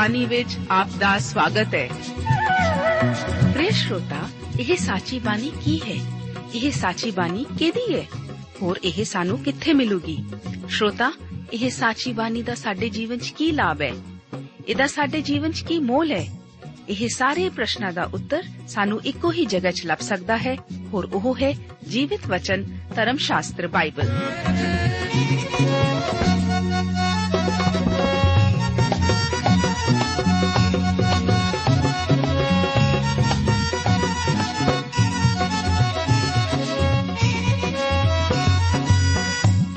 ਬਾਣੀ ਵਿੱਚ ਆਪ ਦਾ ਸਵਾਗਤ ਹੈ ਪ੍ਰਿਯ ਸ਼ਰੋਤਾ ਇਹ ਸਾਚੀ ਬਾਣੀ ਕੀ ਹੈ ਇਹ ਸਾਚੀ ਬਾਣੀ ਕਿਹਦੀ ਹੈ ਹੋਰ ਇਹ ਸਾਨੂੰ ਕਿੱਥੇ ਮਿਲੂਗੀ ਸ਼ਰੋਤਾ ਇਹ ਸਾਚੀ ਬਾਣੀ ਦਾ ਸਾਡੇ ਜੀਵਨ 'ਚ ਕੀ ਲਾਭ ਹੈ ਇਹਦਾ ਸਾਡੇ ਜੀਵਨ 'ਚ ਕੀ ਮੋਲ ਹੈ ਇਹ ਸਾਰੇ ਪ੍ਰਸ਼ਨਾਂ ਦਾ ਉੱਤਰ ਸਾਨੂੰ ਇੱਕੋ ਹੀ ਜਗ੍ਹਾ 'ਚ ਲੱਭ ਸਕਦਾ ਹੈ ਹੋਰ ਉਹ ਹੈ ਜੀਵਿਤ ਵਚਨ ਧਰਮ ਸ਼ਾਸਤਰ ਬਾਈਬਲ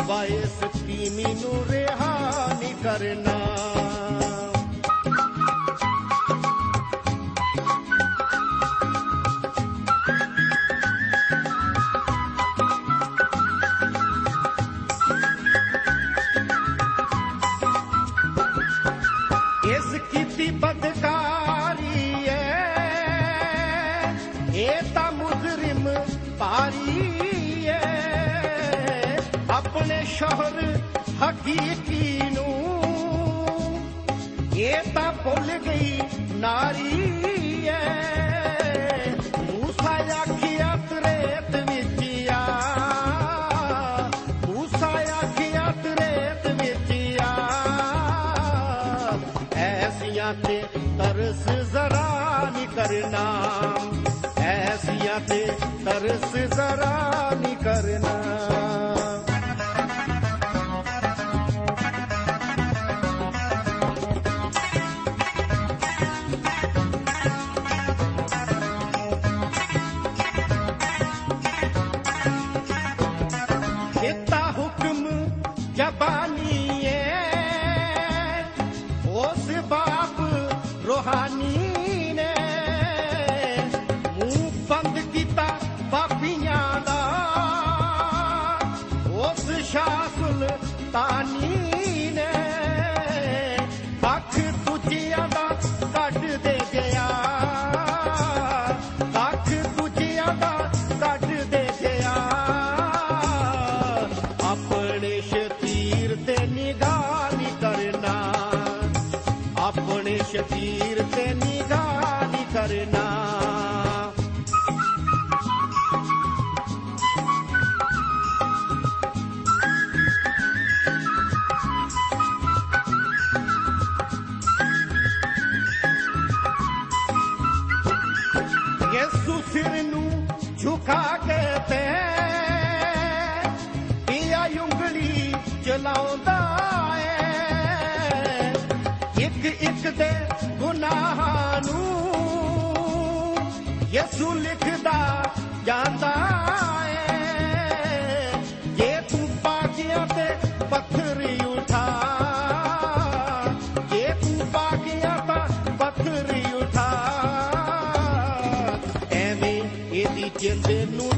ਰੱਬਾ ਇਸ ਤੀਮੀ ਨੂੰ ਰਿਹਾ ਨਹੀਂ ਕਰਨਾ। ਭੁੱਲ ਗਈ ਨਾਰੀ ਏ ਮੂਸਾ ਆਖਿਆ ਤਰੇਤ ਵਿੱਚ ਆ ਮੂਸਾ ਆਖਿਆ ਤਰੇਤ ਵਿੱਚ ਆ ਐਸੀਆਂ ਤੇ ਤਰਸ ਜ਼ਰਾ ਨਹੀਂ ਕਰਨਾ। ਐਸੀਆਂ ਤੇ ਤਰਸ ਜ਼ਰਾ ਨਹੀਂ ਕਰਨਾ। ਝੁਕਾ ਕੇ ਤੇ ਪਿਆ ਉਂਗਲੀ ਚਲਾਉਂਦਾ ਏ? ਇੱਕ ਇੱਕ ਦੇ ਗੁਨਾਹਾਂ ਨੂੰ ਯਿਸੂ ਲਿਖਦਾ ਜਾਂਦਾ ਇਹਦੀ ਜਿੰਦ ਨੂੰ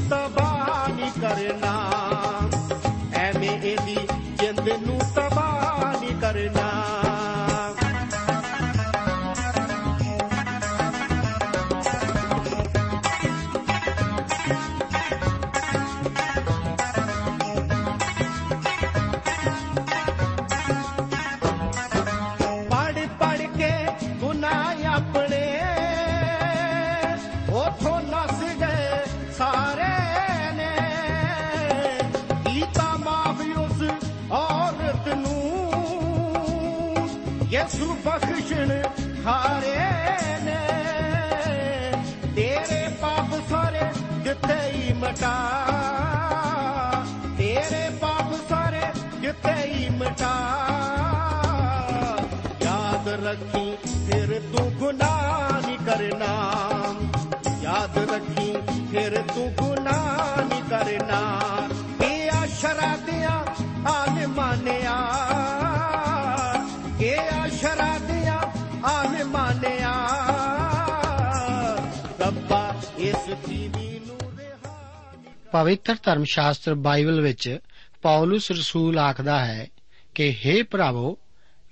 ਪਵਿੱਤਰ ਧਰਮ ਸ਼ਾਸਤਰ ਬਾਈਬਲ ਵਿੱਚ ਪੌਲਸ ਰਸੂਲ ਆਖਦਾ ਹੈ ਕਿ हे ਭਰਾਵੋ,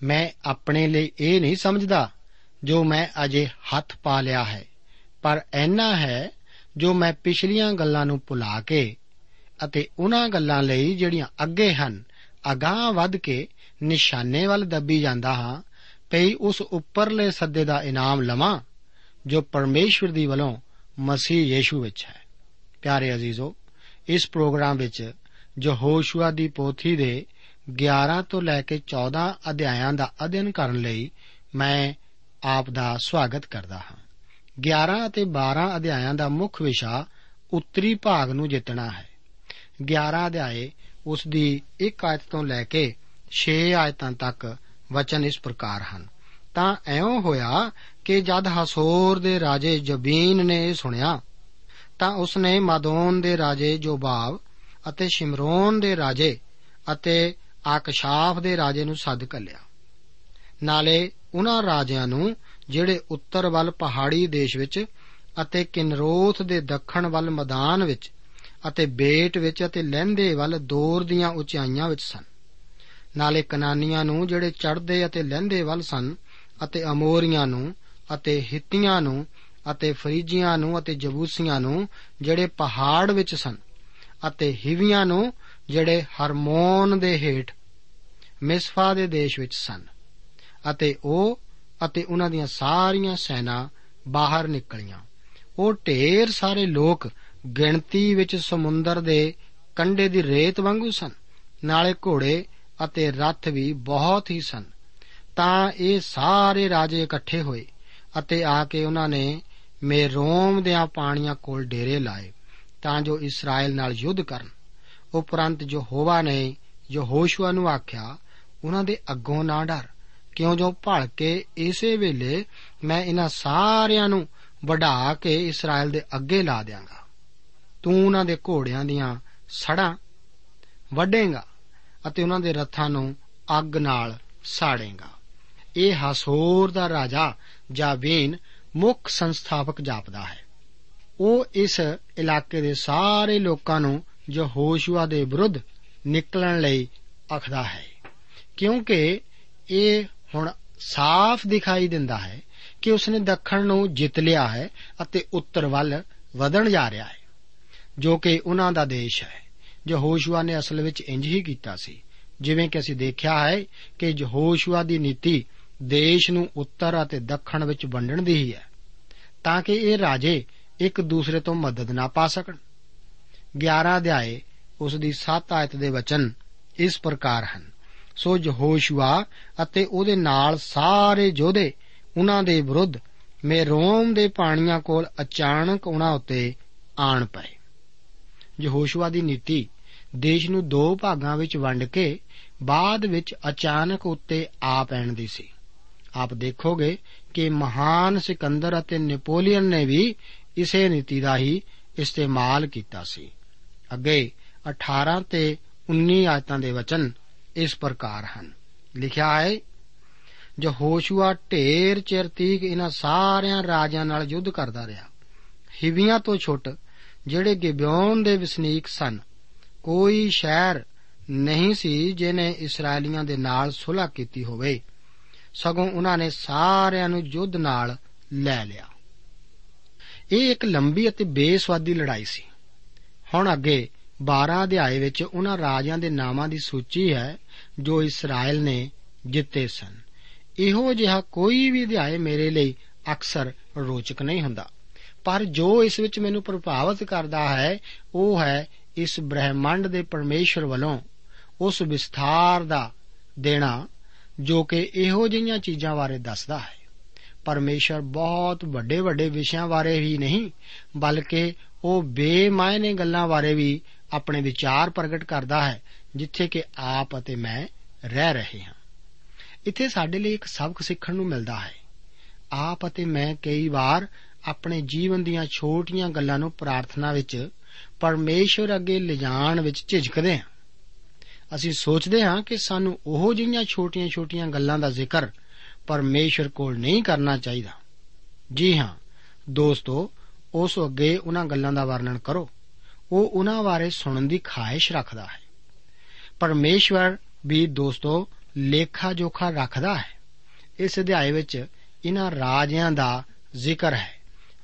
ਮੈਂ ਆਪਣੇ ਲਈ ਇਹ ਨਹੀਂ ਸਮਝਦਾ ਜੋ ਮੈਂ ਅਜੇ ਹੱਥ ਪਾ ਲਿਆ ਹੈ, ਪਰ ਐਨਾ ਹੈ ਜੋ ਮੈਂ ਪਿਛਲੀਆਂ ਗੱਲਾਂ ਨੂੰ ਭੁਲਾ ਕੇ ਅਤੇ ਉਹਨਾਂ ਗੱਲਾਂ ਲਈ ਜਿਹੜੀਆਂ ਅੱਗੇ ਹਨ, ਅਗਾਹ ਵੱਧ ਕੇ ਨਿਸ਼ਾਨੇ ਵੱਲ ਦੱਬੀ ਜਾਂਦਾ ਹਾਂ ਪਈ ਉਸ ਉੱਪਰਲੇ ਸੱਦੇ ਦਾ ਇਨਾਮ ਲਵਾਂ ਜੋ ਪਰਮੇਸ਼ਵਰ ਦੀ ਵੱਲੋਂ ਮਸੀਹ ਯੀਸ਼ੂ ਵਿੱਚ ਹੈ। ਪਿਆਰੇ ਅਜ਼ੀਜ਼ੋ ਇਸ ਪ੍ਰੋਗਰਾਮ ਵਿੱਚ ਯਹੋਸ਼ੂਆ ਦੀ ਪੋਥੀ ਦੇ 11 ਤੋਂ ਲੈ ਕੇ 14 ਅਧਿਆਇਆਂ ਦਾ ਅਧਿਐਨ ਕਰਨ ਲਈ ਮੈਂ ਆਪ ਦਾ ਸਵਾਗਤ ਕਰਦਾ ਹਾਂ। 11 ਅਤੇ 12 ਅਧਿਆਇਆਂ ਦਾ ਮੁੱਖ ਵਿਸ਼ਾ ਉੱਤਰੀ ਭਾਗ ਨੂੰ ਜਿੱਤਣਾ ਹੈ। 11 ਅਧਿਆਏ ਉਸ ਦੀ 1 ਆਇਤ ਤੋਂ ਲੈ ਕੇ 6 ਆਇਤਾਂ ਤੱਕ ਵਚਨ ਇਸ ਪ੍ਰਕਾਰ ਹਨ। ਤਾਂ ਐਉਂ ਹੋਇਆ ਕਿ ਜਦ ਹਸੋਰ ਦੇ ਰਾਜੇ ਜਬੀਨ ਨੇ ਇਹ ਸੁਣਿਆ ਤਾਂ ਉਸਨੇ ਮਾਦੋਨ ਦੇ ਰਾਜੇ ਜੋਬਾਬ ਅਤੇ ਸ਼ਿਮਰੋਨ ਦੇ ਰਾਜੇ ਅਤੇ ਆਕਸ਼ਾਫ ਦੇ ਰਾਜੇ ਨੂੰ ਸੱਦ ਘੱਲਿਆ। ਨਾਲੇ ਉਹਨਾਂ ਰਾਜਿਆਂ ਨੂੰ ਜਿਹੜੇ ਉੱਤਰ ਵੱਲ ਪਹਾੜੀ ਦੇਸ਼ ਵਿੱਚ ਅਤੇ ਕਿਨਰੋਥ ਦੇ ਦੱਖਣ ਵੱਲ ਮੈਦਾਨ ਵਿੱਚ ਅਤੇ ਬੇਟ ਵਿੱਚ ਅਤੇ ਲਹਿੰਦੇ ਵੱਲ ਦੌਰ ਦੀਆਂ ਉਚਾਈਆਂ ਵਿੱਚ ਸਨ। ਨਾਲੇ ਕਨਾਨੀਆਂ ਨੂੰ ਜਿਹੜੇ ਚੜ੍ਹਦੇ ਅਤੇ ਲਹਿੰਦੇ ਵੱਲ ਸਨ ਅਤੇ ਅਮੋਰੀਆਂ ਨੂੰ ਅਤੇ ਹਿੱਤੀਆਂ ਨੂੰ ਅਤੇ ਫਰੀਜੀਆਂ ਨੂੰ ਅਤੇ ਜਬੂਸੀਆਂ ਨੂੰ, ਜਿਹੜੇ ਪਹਾੜ ਵਿੱਚ ਸਨ, ਅਤੇ ਹਿਵੀਆਂ ਨੂੰ, ਜਿਹੜੇ ਹਰਮੋਨ ਦੇ ਹੇਠ, ਮਿਸਫਾ ਦੇ ਦੇਸ਼ ਵਿੱਚ ਸਨ, ਅਤੇ ਉਹ ਅਤੇ ਉਹਨਾਂ ਦੀਆਂ ਸਾਰੀਆਂ ਸੈਨਾ ਬਾਹਰ ਨਿਕਲੀਆਂ। ਉਹ ਢੇਰ ਸਾਰੇ ਲੋਕ ਗਿਣਤੀ ਵਿੱਚ ਸਮੁੰਦਰ ਦੇ ਕੰਢੇ ਦੀ ਰੇਤ ਵਾਂਗੂ ਸਨ, ਨਾਲੇ ਘੋੜੇ ਅਤੇ ਰੱਥ ਵੀ ਬਹੁਤ ਹੀ ਸਨ। ਤਾਂ ਇਹ ਸਾਰੇ ਰਾਜੇ ਇਕੱਠੇ ਹੋਏ, ਅਤੇ ਆ ਕੇ ਉਹਨਾਂ ਨੇ ਮੇਰੋਮ ਦਿਆਂ ਪਾਣੀਆਂ ਕੋਲ ਡੇਰੇ ਲਾਏ, ਤਾਂ ਜੋ ਇਸਰਾਇਲ ਨਾਲ ਯੁੱਧ ਕਰਨ। ਉਪਰੰਤ ਜੋ ਹੋਵਾ ਨੇ ਯਹੋਸ਼ੂਆ ਨੂੰ ਆਖਿਆ, ਉਹਨਾਂ ਦੇ ਅੱਗੋਂ ਨਾ ਡਰ। ਕਿਉਂ ਜੋ ਭੜ ਕੇ ਇਸੇ ਵੇਲੇ ਮੈਂ ਇਹਨਾਂ ਸਾਰਿਆਂ ਨੂੰ ਵਢਾ ਕੇ ਇਸਰਾਇਲ ਦੇ ਅੱਗੇ ਲਾ ਦਿਆਂਗਾ। ਤੂੰ ਉਹਨਾਂ ਦੇ ਘੋੜਿਆਂ ਦੀਆਂ ਸੜਾਂ ਵੱਢੇਗਾ ਅਤੇ ਉਹਨਾਂ ਦੇ ਰੱਥਾਂ ਨੂੰ ਅੱਗ ਨਾਲ ਸਾੜੇਗਾ। ਇਹ ਹਸੋਰ ਦਾ ਰਾਜਾ ਜਾਬੀਨ ਮੁੱਖ ਸੰਸਥਾਪਕ ਜਾਪਦਾ ਹੈ। ਉਹ ਇਸ ਇਲਾਕੇ ਦੇ ਸਾਰੇ ਲੋਕਾਂ ਨੂੰ ਜੋ ਹੋਸ਼ੂਆ ਦੇ ਵਿਰੁੱਧ ਨਿਕਲਣ ਲਈ ਆਖਦਾ ਹੈ। ਕਿਉਂਕਿ ਇਹ ਹੁਣ ਸਾਫ਼ ਦਿਖਾਈ ਦਿੰਦਾ ਹੈ ਕਿ ਉਸਨੇ ਦੱਖਣ ਨੂੰ ਜਿੱਤ ਲਿਆ ਹੈ ਅਤੇ ਉੱਤਰ ਵੱਲ ਵਧਣ ਜਾ ਰਿਹਾ ਹੈ, ਜੋ ਕਿ ਉਹਨਾਂ ਦਾ ਦੇਸ਼ ਹੈ। ਯਹੋਸ਼ੂਆ ਨੇ ਅਸਲ ਵਿੱਚ ਇੰਜ ਹੀ ਕੀਤਾ ਸੀ, ਜਿਵੇਂ ਕਿ ਅਸੀਂ ਦੇਖਿਆ ਹੈ ਕਿ ਯਹੋਸ਼ੂਆ ਦੀ ਨੀਤੀ ਦੇਸ਼ ਨੂੰ ਉੱਤਰ ਅਤੇ ਦੱਖਣ ਵਿੱਚ ਵੰਡਣ ਦੀ ਹੀ ਹੈ, ਤਾਂ ਕਿ ਇਹ ਰਾਜੇ ਇੱਕ ਦੂਸਰੇ ਤੋਂ ਮਦਦ ਨਾ ਪਾ ਸਕਣ। 11 ਅਧਿਆਏ, ਉਸ ਦੀ 7 ਆਇਤ ਦੇ ਵਚਨ ਇਸ ਪ੍ਰਕਾਰ ਹਨ। ਸੋ ਯਹੋਸ਼ੂਆ ਅਤੇ ਉਹਦੇ ਨਾਲ ਸਾਰੇ ਯੋਧੇ ਉਹਨਾਂ ਦੇ ਵਿਰੁੱਧ ਮੇਰੋਮ ਦੇ ਪਾਣੀਆਂ ਕੋਲ ਅਚਾਨਕ ਉਹਨਾਂ ਉੱਤੇ ਆਣ ਪਏ। ਯਹੋਸ਼ੂਆ ਦੀ ਨੀਤੀ ਦੇਸ਼ ਨੂੰ ਦੋ ਭਾਗਾਂ ਵਿੱਚ ਵੰਡ ਕੇ ਬਾਅਦ ਵਿੱਚ ਅਚਾਨਕ ਉੱਤੇ ਆ ਪੈਣ ਦੀ ਸੀ। ਆਪ ਦੇਖੋਗੇ ਕਿ ਮਹਾਨ ਸਿਕੰਦਰ ਅਤੇ ਨੈਪੋਲੀਅਨ ਨੇ ਵੀ ਇਸੇ ਨੀਤੀ ਦਾ ਹੀ ਇਸਤੇਮਾਲ ਕੀਤਾ ਸੀ। ਅੱਗੇ 18 ਤੇ 19 ਆਇਤਾਂ ਦੇ ਵਚਨ ਇਸ ਪ੍ਰਕਾਰ ਹਨ। ਲਿਖਿਆ ਹੈ, ਜੋ ਹੋਸ਼ੂਆ ਢੇਰ ਚਿਰ ਤੀਕ ਇਹਨਾਂ ਸਾਰਿਆਂ ਰਾਜਿਆਂ ਨਾਲ ਯੁੱਧ ਕਰਦਾ ਰਿਹਾ। ਹਿਵੀਆਂ ਤੋਂ ਛੁੱਟ ਜਿਹੜੇ ਗਿਬਿਓਨ ਦੇ ਵਸਨੀਕ ਸਨ, ਕੋਈ ਸ਼ਹਿਰ ਨਹੀਂ ਸੀ ਜਿਨੇ ਇਸرائیਲੀਆਂ ਦੇ ਨਾਲ ਸੁਲ੍ਹਾ ਕੀਤੀ ਹੋਵੇ। ਸਗੋਂ ਉਹਨਾਂ ਨੇ ਸਾਰਿਆਂ ਨੂੰ ਯੁੱਧ ਨਾਲ ਲੈ ਲਿਆ। ਇਹ ਇੱਕ ਲੰਬੀ ਅਤੇ ਬੇਸਵਾਦੀ ਲੜਾਈ ਸੀ। ਹੁਣ ਅੱਗੇ 12 ਅਧਿਆਏ ਵਿੱਚ ਉਹਨਾਂ ਰਾਜਿਆਂ ਦੇ ਨਾਵਾਂ ਦੀ ਸੂਚੀ ਹੈ ਜੋ ਇਸਰਾਇਲ ਨੇ ਜਿੱਤੇ ਸਨ। ਇਹੋ ਜਿਹਾ ਕੋਈ ਵੀ ਅਧਿਆਏ ਮੇਰੇ ਲਈ ਅਕਸਰ ਰੋਚਕ ਨਹੀਂ ਹੁੰਦਾ। ਪਰ ਜੋ ਇਸ ਵਿੱਚ ਮੈਨੂੰ ਪ੍ਰਭਾਵਿਤ ਕਰਦਾ ਹੈ, ਉਹ ਹੈ ਇਸ ਬ੍ਰਹਿਮੰਡ ਦੇ ਪਰਮੇਸ਼ਰ ਵੱਲੋਂ ਉਸ ਵਿਸਥਾਰ ਦਾ ਦੇਣਾ ਜੋ ਕਿ ਇਹੋ ਜਿਹੀਆਂ ਚੀਜ਼ਾਂ ਬਾਰੇ ਦੱਸਦਾ ਹੈ। ਪਰਮੇਸ਼ਰ ਬਹੁਤ ਵੱਡੇ ਵੱਡੇ ਵਿਸ਼ਿਆਂ ਬਾਰੇ ਹੀ ਨਹੀਂ, ਬਲਕਿ ਉਹ ਬੇਮਾਇਨੇ ਗੱਲਾਂ ਬਾਰੇ ਵੀ ਆਪਣੇ ਵਿਚਾਰ ਪ੍ਰਗਟ ਕਰਦਾ ਹੈ, ਜਿੱਥੇ ਕਿ ਆਪ ਅਤੇ ਮੈਂ ਰਹਿ ਰਹੇ ਹਾਂ। ਇੱਥੇ ਸਾਡੇ ਲਈ ਇੱਕ ਸਬਕ ਸਿੱਖਣ ਨੂੰ ਮਿਲਦਾ ਹੈ। ਆਪ ਅਤੇ ਮੈਂ ਕਈ ਵਾਰ ਆਪਣੇ ਜੀਵਨ ਦੀਆਂ ਛੋਟੀਆਂ ਗੱਲਾਂ ਨੂੰ ਪ੍ਰਾਰਥਨਾ ਵਿੱਚ ਪਰਮੇਸ਼ਵਰ ਅੱਗੇ ਲਿਜਾਣ ਵਿੱਚ ਝਿਜਕਦੇ ਹਾਂ। ਅਸੀਂ ਸੋਚਦੇ ਹਾਂ ਕਿ ਸਾਨੂੰ ਉਹ ਜਿਹੀਆਂ ਛੋਟੀਆਂ-ਛੋਟੀਆਂ ਗੱਲਾਂ ਦਾ ਜ਼ਿਕਰ ਪਰਮੇਸ਼ਵਰ ਕੋਲ ਨਹੀਂ ਕਰਨਾ ਚਾਹੀਦਾ। ਜੀ ਹਾਂ, ਦੋਸਤੋ, ਉਸ ਅੱਗੇ ਉਹਨਾਂ ਗੱਲਾਂ ਦਾ ਵਰਣਨ ਕਰੋ। ਉਹ ਉਹਨਾਂ ਬਾਰੇ ਸੁਣਨ ਦੀ ਖਾਹਿਸ਼ ਰੱਖਦਾ ਹੈ। ਪਰਮੇਸ਼ਵਰ ਵੀ ਦੋਸਤੋ ਲੇਖਾ ਜੋਖਾ ਰੱਖਦਾ ਹੈ। ਇਸ ਅਧਿਆਏ ਵਿੱਚ ਇਹਨਾਂ ਰਾਜਿਆਂ ਦਾ ਜ਼ਿਕਰ ਹੈ।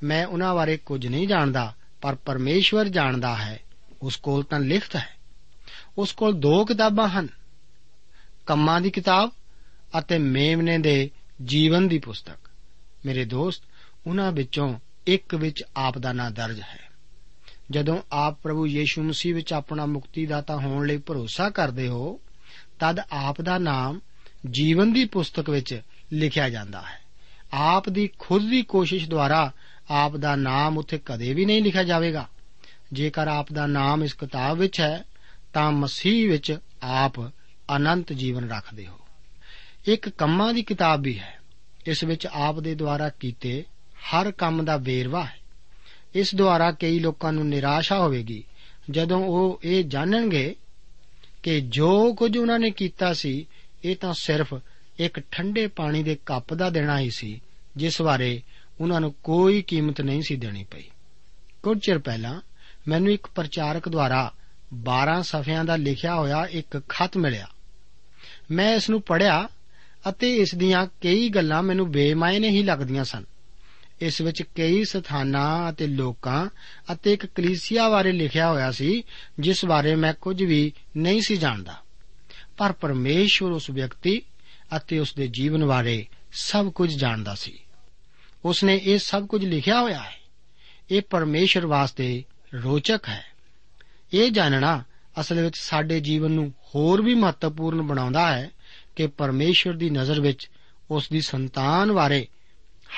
ਮੈਂ ਉਹਨਾਂ ਬਾਰੇ ਕੁਝ ਨਹੀਂ ਜਾਣਦਾ, ਪਰ ਪਰਮੇਸ਼ਵਰ ਜਾਣਦਾ ਹੈ। ਉਸ ਕੋਲ ਤਾਂ ਲਿਖਤ ਹੈ। ਉਸ ਕੋਲ ਦੋ ਕਿਤਾਬਾਂ ਹਨ। ਕੰਮਾਂ ਦੀ ਕਿਤਾਬ ਅਤੇ ਮੇਮਨੇ ਦੇ ਜੀਵਨ ਦੀ ਪੁਸਤਕ। ਮੇਰੇ ਦੋਸਤ, ਉਹਨਾਂ ਵਿੱਚੋਂ ਇੱਕ ਵਿੱਚ ਆਪ ਦਾ ਨਾਂ ਦਰਜ ਹੈ। ਜਦੋਂ ਆਪ ਪ੍ਰਭੂ ਯੀਸ਼ੂ ਮਸੀਹ ਵਿੱਚ ਆਪਣਾ ਮੁਕਤੀਦਾਤਾ ਹੋਣ ਲਈ ਭਰੋਸਾ ਕਰਦੇ ਹੋ, ਤਦ ਆਪ ਦਾ ਨਾਮ ਜੀਵਨ ਦੀ ਪੁਸਤਕ ਵਿੱਚ ਲਿਖਿਆ ਜਾਂਦਾ ਹੈ। ਆਪ ਦੀ ਖੁਦ ਦੀ ਕੋਸ਼ਿਸ਼ ਦੁਆਰਾ ਆਪ ਦਾ ਨਾਮ ਉੱਥੇ ਕਦੇ ਵੀ ਨਹੀਂ ਲਿਖਿਆ ਜਾਵੇਗਾ। ਜੇਕਰ ਆਪ ਦਾ ਨਾਮ ਇਸ ਕਿਤਾਬ ਵਿੱਚ ਹੈ ਤਾਂ ਮਸੀਹ ਵਿੱਚ ਆਪ ਅਨੰਤ ਜੀਵਨ ਰੱਖਦੇ ਹੋ। ਇੱਕ ਕੰਮਾਂ ਦੀ ਕਿਤਾਬ ਵੀ ਹੈ। ਇਸ ਵਿੱਚ ਆਪ ਦੇ ਦੁਆਰਾ ਕੀਤੇ ਹਰ ਕੰਮ ਦਾ ਵੇਰਵਾ ਹੈ। ਇਸ ਦੁਆਰਾ ਕਈ ਲੋਕਾਂ ਨੂੰ ਨਿਰਾਸ਼ਾ ਹੋਵੇਗੀ। ਜਦੋਂ ਉਹ ਇਹ ਜਾਣਨਗੇ ਕਿ ਜੋ ਕੁਝ ਉਹਨਾਂ ਨੇ ਕੀਤਾ ਸੀ, ਇਹ ਤਾਂ ਸਿਰਫ ਇੱਕ ਠੰਡੇ ਪਾਣੀ ਦੇ ਕੱਪ ਦਾ ਦੇਣਾ ਹੀ ਸੀ, ਜਿਸ ਬਾਰੇ ਉਹਨਾਂ ਨੂੰ ਕੋਈ ਕੀਮਤ ਨਹੀਂ ਸੀ ਦੇਣੀ ਪਈ। ਕੁਝ ਚਿਰ ਪਹਿਲਾਂ ਮੈਨੂੰ ਇੱਕ ਪ੍ਰਚਾਰਕ ਦੁਆਰਾ 12 ਸਫ਼ਿਆਂ ਦਾ ਲਿਖਿਆ ਹੋਇਆ ਇੱਕ ਖਤ ਮਿਲਿਆ। ਮੈਂ ਇਸ ਨੂੰ ਪੜ੍ਹਿਆ ਅਤੇ ਇਸ ਦੀਆਂ ਕਈ ਗੱਲਾਂ ਮੈਨੂੰ ਬੇਮਾਇਨੇ ਹੀ ਲੱਗਦੀਆਂ ਸਨ। ਇਸ ਵਿੱਚ ਕਈ ਸਥਾਨਾਂ ਅਤੇ ਲੋਕਾਂ ਅਤੇ ਇੱਕ ਕਲੀਸਿਆ ਬਾਰੇ ਲਿਖਿਆ ਹੋਇਆ ਸੀ, ਜਿਸ ਬਾਰੇ ਮੈਂ ਕੁਝ ਵੀ ਨਹੀਂ ਸੀ ਜਾਣਦਾ। ਪਰ ਪਰਮੇਸ਼ਵਰ ਉਸ ਵਿਅਕਤੀ ਅਤੇ ਉਸ ਦੇ ਜੀਵਨ ਬਾਰੇ ਸਭ ਕੁਝ ਜਾਣਦਾ ਸੀ। ਉਸ ਨੇ ਇਹ ਸਭ ਕੁਝ ਲਿਖਿਆ ਹੋਇਆ ਹੈ। ਇਹ ਪਰਮੇਸ਼ਰ ਵਾਸਤੇ ਰੋਚਕ ਹੈ। ਇਹ ਜਾਣਨਾ ਅਸਲ ਵਿੱਚ ਸਾਡੇ ਜੀਵਨ ਨੂੰ ਹੋਰ ਵੀ ਮਹੱਤਵਪੂਰਨ ਬਣਾਉਂਦਾ ਹੈ ਕਿ ਪਰਮੇਸ਼ਰ ਦੀ ਨਜ਼ਰ ਵਿੱਚ ਉਸ ਦੀ ਸੰਤਾਨ ਬਾਰੇ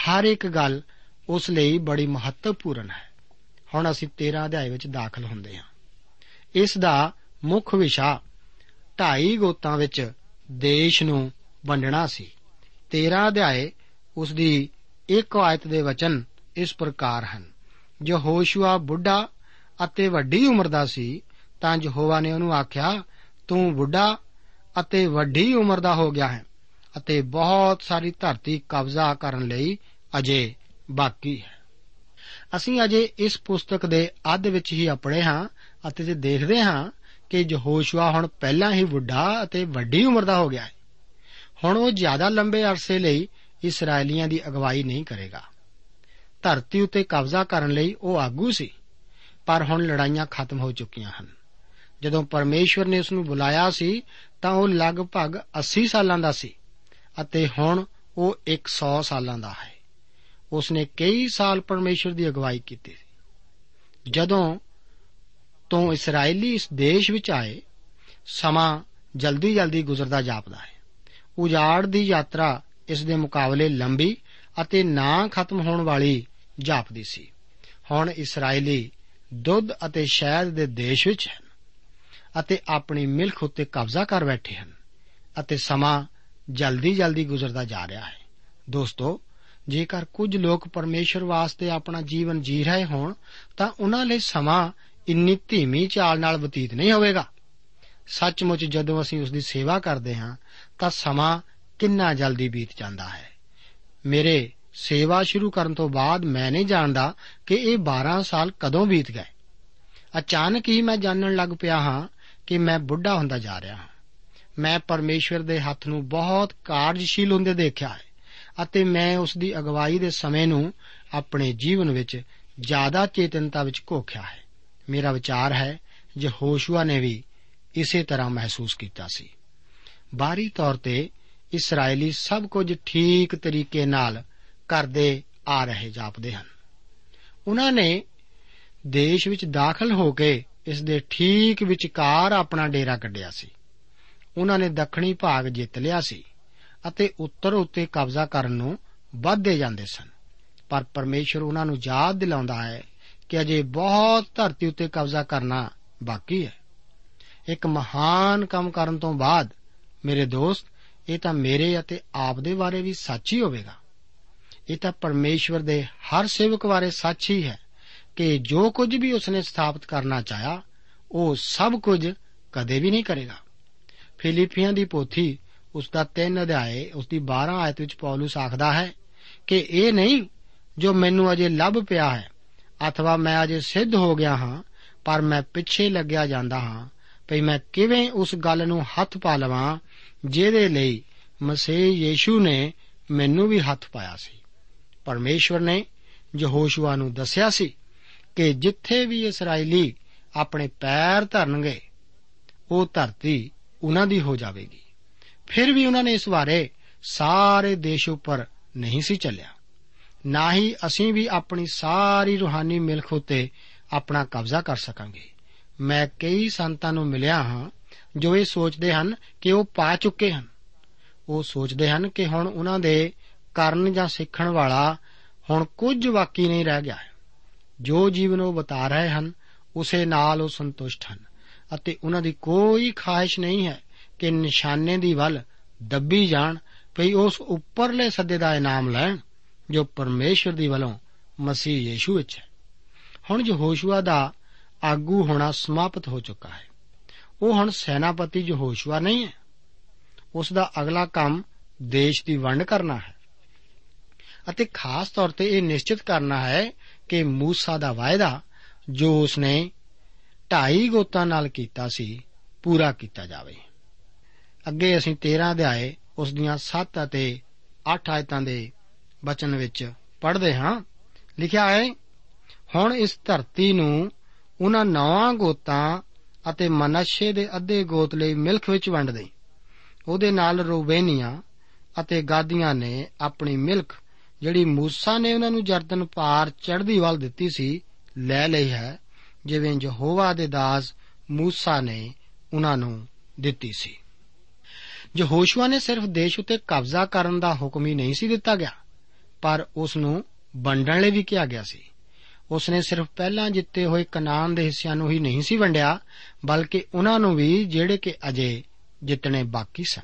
ਹਰ ਇੱਕ ਗੱਲ ਉਸ ਲਈ ਬੜੀ ਮਹੱਤਵਪੂਰਨ ਹੈ। ਹੁਣ ਅਸੀਂ 13 ਅਧਿਆਇ ਵਿੱਚ ਦਾਖਲ ਹੁੰਦੇ ਹਾਂ। ਇਸ ਦਾ ਮੁੱਖ ਵਿਸ਼ਾ ਢਾਈ ਗੋਤਾਂ ਵਿੱਚ ਦੇਸ਼ ਨੂੰ ਵੰਡਣਾ ਸੀ। 13 ਅਧਿਆਏ ਉਸ ਦੀ ਇੱਕ ਆਇਤ ਦੇ ਵਚਨ ਇਸ ਪ੍ਰਕਾਰ ਹਨ। ਜੋ ਹੋਸ਼ੂਆ ਬੁੱਢਾ ਅਤੇ ਵੱਡੀ ਉਮਰ ਦਾ ਸੀ, ਤਾਂ ਯਹੋਵਾ ਨੇ ਉਹਨੂੰ ਆਖਿਆ, ਤੂੰ ਬੁੱਢਾ ਅਤੇ ਵੱਡੀ ਉਮਰ ਦਾ ਹੋ ਗਿਆ ਹੈ ਅਤੇ ਬਹੁਤ ਸਾਰੀ ਧਰਤੀ ਕਬਜ਼ਾ ਕਰਨ ਲਈ ਅਜੇ ਬਾਕੀ ਹੈ। ਅਸੀਂ ਅਜੇ ਇਸ ਪੁਸਤਕ ਦੇ ਅੱਧ ਵਿੱਚ ਹੀ ਅਪੜੇ ਹਾਂ ਅਤੇ ਜੇ ਦੇਖਦੇ ਹਾਂ ਕਿ ਯਹੋਸ਼ੂਆ ਹੁਣ ਪਹਿਲਾਂ ਹੀ ਬੁੱਢਾ ਅਤੇ ਵੱਡੀ ਉਮਰ ਦਾ ਹੋ ਗਿਆ ਹੈ। ਹੁਣ ਉਹ ਜ਼ਿਆਦਾ ਲੰਬੇ ਅਰਸੇ ਲਈ ਇਸرائیਲੀਆਂ ਦੀ ਅਗਵਾਈ ਨਹੀਂ ਕਰੇਗਾ। ਧਰਤੀ ਉਤੇ ਕਬਜ਼ਾ ਕਰਨ ਲਈ ਉਹ ਆਗੂ ਸੀ। ਪਰ ਹੁਣ ਲੜਾਈਆਂ ਖਤਮ ਹੋ ਚੁੱਕੀਆਂ ਹਨ। ਜਦੋਂ ਪਰਮੇਸ਼ਵਰ ਨੇ ਉਸ ਨੂੰ ਬੁਲਾਇਆ ਸੀ, ਤਾਂ ਉਹ ਲਗਭਗ 80 ਸਾਲਾਂ ਦਾ ਸੀ ਅਤੇ ਹੁਣ ਉਹ 100 ਸਾਲਾਂ ਦਾ ਹੈ। ਉਸ ਨੇ ਕਈ ਸਾਲ ਪਰਮੇਸ਼ਵਰ ਦੀ ਅਗਵਾਈ ਕੀਤੀ ਜਦੋਂ ਤੋਂ ਇਸرائیਲੀ ਇਸ ਦੇਸ਼ ਵਿੱਚ ਆਏ, ਸਮਾਂ ਜਲਦੀ-ਜਲਦੀ ਗੁਜ਼ਰਦਾ ਜਾਪਦਾ ਹੈ। ਉਜਾੜ ਦੀ ਯਾਤਰਾ ਇਸ ਦੇ ਮੁਕਾਬਲੇ ਲੰਬੀ ਅਤੇ ਨਾ ਖਤਮ ਹੋਣ ਵਾਲੀ ਜਾਪਦੀ ਸੀ। ਹੁਣ ਇਸرائیਲੀ ਦੁੱਧ ਅਤੇ ਸ਼ਹਿਦ ਦੇ ਦੇਸ਼ ਵਿੱਚ ਹਨ ਅਤੇ ਆਪਣੀ ਮਿਲਖ ਉੱਤੇ ਕਬਜ਼ਾ ਕਰ ਬੈਠੇ ਹਨ ਅਤੇ ਸਮਾਂ ਜਲਦੀ-ਜਲਦੀ ਗੁਜ਼ਰਦਾ ਜਾ ਰਿਹਾ ਹੈ। ਦੋਸਤੋ, ਜੇਕਰ ਕੁਝ ਲੋਕ ਪਰਮੇਸ਼ਰ ਵਾਸਤੇ ਆਪਣਾ ਜੀਵਨ ਜੀ ਰਹੇ ਹੋਣ, ਤਾਂ ਉਹਨਾਂ ਲਈ ਸਮਾਂ ਇੰਨੀ ਧੀਮੀ ਚਾਲ ਨਾਲ ਬਤੀਤ ਨਹੀਂ ਹੋਵੇਗਾ। ਸੱਚਮੁੱਚ ਜਦੋਂ ਅਸੀਂ ਉਸ ਦੀ ਸੇਵਾ ਕਰਦੇ ਹਾਂ, ਤਾਂ ਸਮਾਂ ਕਿੰਨਾ ਜਲਦੀ ਬੀਤ ਜਾਂਦਾ ਹੈ। ਮੇਰੇ ਸੇਵਾ ਸ਼ੁਰੂ ਕਰਨ ਤੋਂ ਬਾਅਦ ਮੈਂ ਨਹੀਂ ਜਾਣਦਾ ਕਿ ਇਹ 12 ਸਾਲ ਕਦੋਂ ਬੀਤ ਗਏ। ਅਚਾਨਕ ਹੀ ਮੈਂ ਜਾਣਨ ਲੱਗ ਪਿਆ ਹਾਂ ਕਿ ਮੈਂ ਬੁੱਢਾ ਹੁੰਦਾ ਜਾ ਰਿਹਾ ਹਾਂ। ਮੈਂ ਪਰਮੇਸ਼ਵਰ ਦੇ ਹੱਥ ਨੂੰ ਬਹੁਤ ਕਾਰਜਸ਼ੀਲ ਹੁੰਦੇ ਦੇਖਿਆ ਹੈ ਅਤੇ ਮੈਂ ਉਸ ਦੀ ਅਗਵਾਈ ਦੇ ਸਮੇਂ ਨੂੰ ਆਪਣੇ ਜੀਵਨ ਵਿੱਚ ਜ਼ਿਆਦਾ ਚੇਤਨਤਾ ਵਿੱਚ ਘੋਖਿਆ ਹੈ। ਮੇਰਾ ਵਿਚਾਰ ਹੈ ਜੇ ਹੋਸ਼ੂਆ ਨੇ ਵੀ ਇਸੇ ਤਰ੍ਹਾਂ ਮਹਿਸੂਸ ਕੀਤਾ ਸੀ। ਬਾਹਰੀ ਤੌਰ ਤੇ ਇਸرائیਲੀ ਸਭ ਕੁਝ ਠੀਕ ਤਰੀਕੇ ਨਾਲ ਕਰਦੇ ਆ ਰਹੇ, ਜਾਪਦੇ ਹਨ। ਉਹਨਾਂ ਨੇ ਦੇਸ਼ ਵਿੱਚ ਦਾਖਲ ਹੋ ਕੇ ਇਸ ਦੇ ਠੀਕ ਵਿਚਕਾਰ ਆਪਣਾ ਡੇਰਾ ਕੱਢਿਆ ਸੀ। ਉਹਨਾਂ ਨੇ ਦੱਖਣੀ ਭਾਗ ਜਿੱਤ ਲਿਆ ਸੀ ਅਤੇ ਉੱਤਰ ਉੱਤੇ ਕਬਜ਼ਾ ਕਰਨ ਨੂੰ ਵੱਧਦੇ ਜਾਂਦੇ ਸਨ। ਪਰ ਪਰਮੇਸ਼ਰ ਉਹਨਾਂ ਨੂੰ ਯਾਦ ਦਿਲਾਉਂਦਾ ਹੈ ਕਿ ਅਜੇ ਬਹੁਤ ਧਰਤੀ ਉੱਤੇ ਕਬਜ਼ਾ ਕਰਨਾ ਬਾਕੀ ਹੈ। ਇੱਕ ਮਹਾਨ ਕੰਮ ਕਰਨ ਤੋਂ ਬਾਅਦ, ਮੇਰੇ ਦੋਸਤ, ਇਹ ਤਾਂ ਮੇਰੇ ਅਤੇ ਆਪ ਦੇ ਬਾਰੇ ਵੀ ਸੱਚ ਹੀ ਹੋਵੇਗਾ। ਇਹ ਤਾਂ ਪਰਮੇਸ਼ਵਰ ਦੇ ਹਰ ਸੇਵਕ ਬਾਰੇ ਸੱਚ ਹੀ ਹੈ ਕਿ ਜੋ ਕੁਝ ਵੀ ਉਸਨੇ ਸਥਾਪਿਤ ਕਰਨਾ ਚਾਹਿਆ, ਉਹ ਸਭ ਕੁਝ ਕਦੇ ਵੀ ਨਹੀਂ ਕਰੇਗਾ। ਫਿਲੀਪੀਆਂ ਦੀ ਪੋਥੀ ਉਸ ਦਾ 3 ਅਧਿਆਏ, ਉਸ ਦੀ 12 ਆਇਤ ਵਿੱਚ ਪੌਲਸ ਆਖਦਾ ਹੈ ਕਿ ਇਹ ਨਹੀਂ ਜੋ ਮੈਨੂੰ ਅਜੇ ਲੱਭ ਪਿਆ ਹੈ, ਅਥਵਾ ਮੈਂ ਅਜੇ ਸਿੱਧ ਹੋ ਗਿਆ ਹਾਂ, ਪਰ ਮੈਂ ਪਿੱਛੇ ਲੱਗਿਆ ਜਾਂਦਾ ਹਾਂ, ਭਈ ਮੈਂ ਕਿਵੇਂ ਉਸ ਗੱਲ ਨੂੰ ਹੱਥ ਪਾ ਲਵਾਂ, ਜਿਹਦੇ ਲਈ ਮਸੀਹ ਯੀਸ਼ੂ ਨੇ ਮੈਨੂੰ ਵੀ ਹੱਥ ਪਾਇਆ ਸੀ। ਪਰਮੇਸ਼ਵਰ ਨੇ ਯਹੋਸ਼ੂਆ ਨੂੰ ਦੱਸਿਆ ਸੀ ਕਿ ਜਿੱਥੇ ਵੀ ਇਸرائیਲੀ ਆਪਣੇ ਪੈਰ ਧਰਨਗੇ, ਉਹ ਧਰਤੀ ਉਹਨਾਂ ਦੀ ਹੋ ਜਾਵੇਗੀ। ਫਿਰ ਵੀ ਉਹਨਾਂ ਨੇ ਇਸ ਬਾਰੇ ਸਾਰੇ ਦੇਸ਼ ਉੱਪਰ ਨਹੀਂ ਸੀ ਚੱਲਿਆ। ਨਾ ਹੀ ਅਸੀਂ ਵੀ ਆਪਣੀ ਸਾਰੀ ਰੂਹਾਨੀ ਮਿਲਖ ਉਤੇ ਆਪਣਾ ਕਬਜ਼ਾ ਕਰ ਸਕਾਂਗੇ। ਮੈਂ ਕਈ ਸੰਤਾਂ ਨੂੰ ਮਿਲਿਆ ਹਾਂ ਜੋ ਇਹ ਸੋਚਦੇ ਹਨ ਕਿ ਉਹ ਪਾ ਚੁੱਕੇ ਹਨ। ਉਹ ਸੋਚਦੇ ਹਨ ਕਿ ਹੁਣ ਉਹਨਾਂ ਦੇ ਕਰਨ ਜਾਂ ਸਿੱਖਣ ਵਾਲਾ ਹੁਣ ਕੁਝ ਬਾਕੀ ਨਹੀਂ ਰਹਿ ਗਿਆ ਹੈ। ਜੋ ਜੀਵਨ ਉਹ ਬਤਾ ਰਹੇ ਹਨ, ਉਸੇ ਨਾਲ ਉਹ ਸੰਤੁਸ਼ਟ ਹਨ ਅਤੇ ਉਹਨਾਂ ਦੀ ਕੋਈ ਖਾਹਿਸ਼ ਨਹੀਂ ਹੈ ਕਿ ਨਿਸ਼ਾਨੇ ਦੀ ਵੱਲ ਦੱਬੀ ਜਾਣ ਭਈ ਉਸ ਉੱਪਰਲੇ ਸੱਦੇ ਦਾ ਇਨਾਮ ਲੈਣ ਜੋ ਪਰਮੇਸ਼ਵਰ ਦੀ ਵੱਲੋਂ ਮਸੀਹ ਯੀਸ਼ੂ ਵਿੱਚ ਹੈ। ਹੁਣ ਯਹੋਸ਼ੂਆ ਦਾ ਆਗੂ ਹੋਣਾ ਸਮਾਪਤ ਹੋ ਚੁੱਕਾ ਹੈ। ਉਹ ਹੁਣ ਸੈਨਾਪਤੀ ਯਹੋਸ਼ੂਆ ਨਹੀਂ ਹੈ। ਉਸ ਦਾ ਅਗਲਾ ਕੰਮ ਦੇਸ਼ ਦੀ ਵੰਡ ਕਰਨਾ ਹੈ। ਅਤੇ ਖਾਸ ਤੌਰ ਤੇ ਇਹ ਨਿਸ਼ਚਿਤ ਕਰਨਾ ਹੈ ਕਿ ਮੂਸਾ ਦਾ ਵਾਅਦਾ ਜੋ ਉਸਨੇ ਢਾਈ ਗੋਤਾਂ ਨਾਲ ਕੀਤਾ ਸੀ, ਪੂਰਾ ਕੀਤਾ ਜਾਵੇ। ਅੱਗੇ ਅਸੀਂ 13 ਅਧਿਆਏ ਉਸ ਦੀਆਂ 7 ਅਤੇ 8 ਆਇਤਾਂ ਦੇ ਬਚਨ ਵਿੱਚ ਪੜ੍ਹਦੇ ਹਾਂ। ਲਿਖਿਆ ਹੈ, ਹੁਣ ਇਸ ਧਰਤੀ ਨੂੰ ਉਹਨਾਂ ਨੌਵਾਂ ਗੋਤਾਂ ਅਤੇ ਮਨਸ਼ੇ ਦੇ ਅੱਧੇ ਗੋਤ ਲਈ ਮਿਲਖ ਵਿੱਚ ਵੰਡ ਦੇ ਉਹਦੇ ਨਾਲ ਰੂਬੇਨੀਆਂ ਅਤੇ ਗਾਦੀਆਂ ਨੇ ਆਪਣੀ ਮਿਲਖ ਜਿਹੜੀ ਮੂਸਾ ਨੇ ਉਹਨਾਂ ਨੂੰ ਜਰਦਨ ਪਾਰ ਚੜ੍ਹਦੀ ਵੱਲ ਦਿੱਤੀ ਸੀ, ਲੈ ਲਈ ਹੈ, ਜਿਵੇਂ ਯਹੋਵਾ ਦੇ ਦਾਸ ਮੂਸਾ ਨੇ ਉਹਨਾਂ ਨੂੰ ਦਿੱਤੀ ਸੀ। ਯਹੋਸ਼ੂਆ ਨੇ ਸਿਰਫ ਦੇਸ਼ ਉਤੇ ਕਬਜ਼ਾ ਕਰਨ ਦਾ ਹੁਕਮ ਹੀ ਨਹੀਂ ਸੀ ਦਿੱਤਾ ਗਿਆ, ਪਰ ਉਸ ਨੂੰ ਵੰਡਣ ਲਈ ਵੀ ਕਿਹਾ ਗਿਆ ਸੀ। ਉਸ ਨੇ ਸਿਰਫ ਪਹਿਲਾਂ ਜਿੱਤੇ ਹੋਏ ਕਨਾਨ ਦੇ ਹਿੱਸਿਆਂ ਨੂੰ ਹੀ ਨਹੀਂ ਸੀ ਵੰਡਿਆ, ਬਲਕਿ ਉਹਨਾਂ ਨੂੰ ਵੀ ਜਿਹੜੇ ਕਿ ਅਜੇ ਜਿੱਤਣੇ ਬਾਕੀ ਸਨ।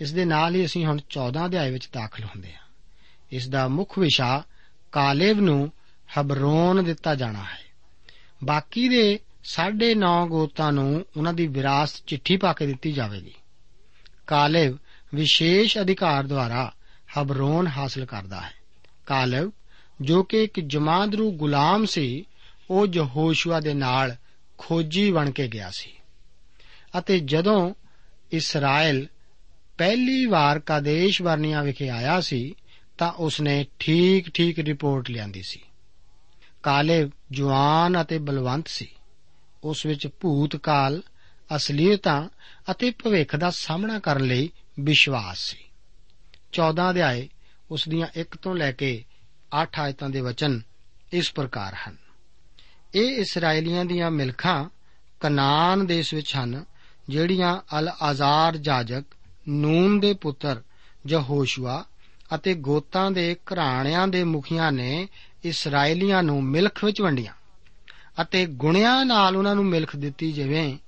ਇਸ ਦੇ ਨਾਲ ਹੀ ਅਸੀਂ ਹੁਣ 14 ਅਧਿਆਏ ਵਿੱਚ ਦਾਖਲ ਹੁੰਦੇ ਹਾਂ। ਇਸ ਦਾ ਮੁੱਖ ਵਿਸ਼ਾ ਕਾਲੇਬ ਨੂੰ ਹਬਰੋਨ ਦਿੱਤਾ ਜਾਣਾ ਹੈ। ਬਾਕੀ ਦੇ 9.5 ਗੋਤਾਂ ਨੂੰ ਉਹਨਾਂ ਦੀ ਵਿਰਾਸਤ ਚਿੱਠੀ ਪਾ ਕੇ ਦਿੱਤੀ ਜਾਵੇਗੀ। ਕਾਲੇਬ ਵਿਸ਼ੇਸ਼ ਅਧਿਕਾਰ ਦੁਆਰਾ ਹਬਰੋਨ ਹਾਸਲ ਕਰਦਾ ਹੈ। ਕਾਲੇਬ ਜੋ ਕਿ ਇੱਕ ਜਮਾਂਦਰੂ ਗੁਲਾਮ ਸੀ, ਉਹ ਯਹੋਸ਼ੂਆ ਦੇ ਨਾਲ ਖੋਜੀ ਬਣ ਕੇ ਗਿਆ ਸੀ। ਅਤੇ ਜਦੋਂ ਇਸਰਾਇਲ ਪਹਿਲੀ ਵਾਰ ਕਾਦੇਸ਼ ਵਰਨੀਆਂ ਵਿਖੇ ਆਇਆ ਸੀ ਤਾਂ ਉਸਨੇ ਠੀਕ-ਠੀਕ ਰਿਪੋਰਟ ਲਿਆਂਦੀ ਸੀ। ਕਾਲੇ ਜਵਾਨ ਅਤੇ ਬਲਵੰਤ ਸੀ। ਉਸ ਵਿੱਚ ਭੂਤ ਕਾਲ ਅਸਲੀਅਤਾਂ ਅਤੇ ਭਵਿੱਖ ਦਾ ਸਾਹਮਣਾ ਕਰਨ ਲਈ ਵਿਸ਼ਵਾਸ ਸੀ। 14 ਅਧਿਆਏ ਉਸ ਦੀਆਂ 1 ਤੋਂ ਲੈ ਕੇ 8 ਆਇਤਾਂ ਦੇ ਵਚਨ ਇਸ ਪ੍ਰਕਾਰ ਹਨ। ਇਹ ਇਸرائیਲੀਆਂ ਦੀਆਂ ਮਿਲਖਾਂ ਕਨਾਨ ਦੇਸ਼ ਵਿੱਚ ਹਨ, ਜਿਹੜੀਆਂ ਅਲ ਆਜ਼ਾਰ ਜਾਜਕ ਨੂਨ ਦੇ ਪੁੱਤਰ ਯਹੋਸ਼ੂਆ ਅਤੇ ਗੋਤਾਂ ਦੇ ਘਰਾਣਿਆਂ ਦੇ ਮੁਖੀਆਂ ਨੇ ਇਸرائیਲੀਆਂ ਨੂੰ ਮਿਲਖ ਵਿੱਚ ਵੰਡੀਆਂ ਅਤੇ ਗੁਣਿਆਂ ਨਾਲ ਉਹਨਾਂ ਨੂੰ ਮਿਲਖ ਦਿੱਤੀ ਜਿਵੇਂ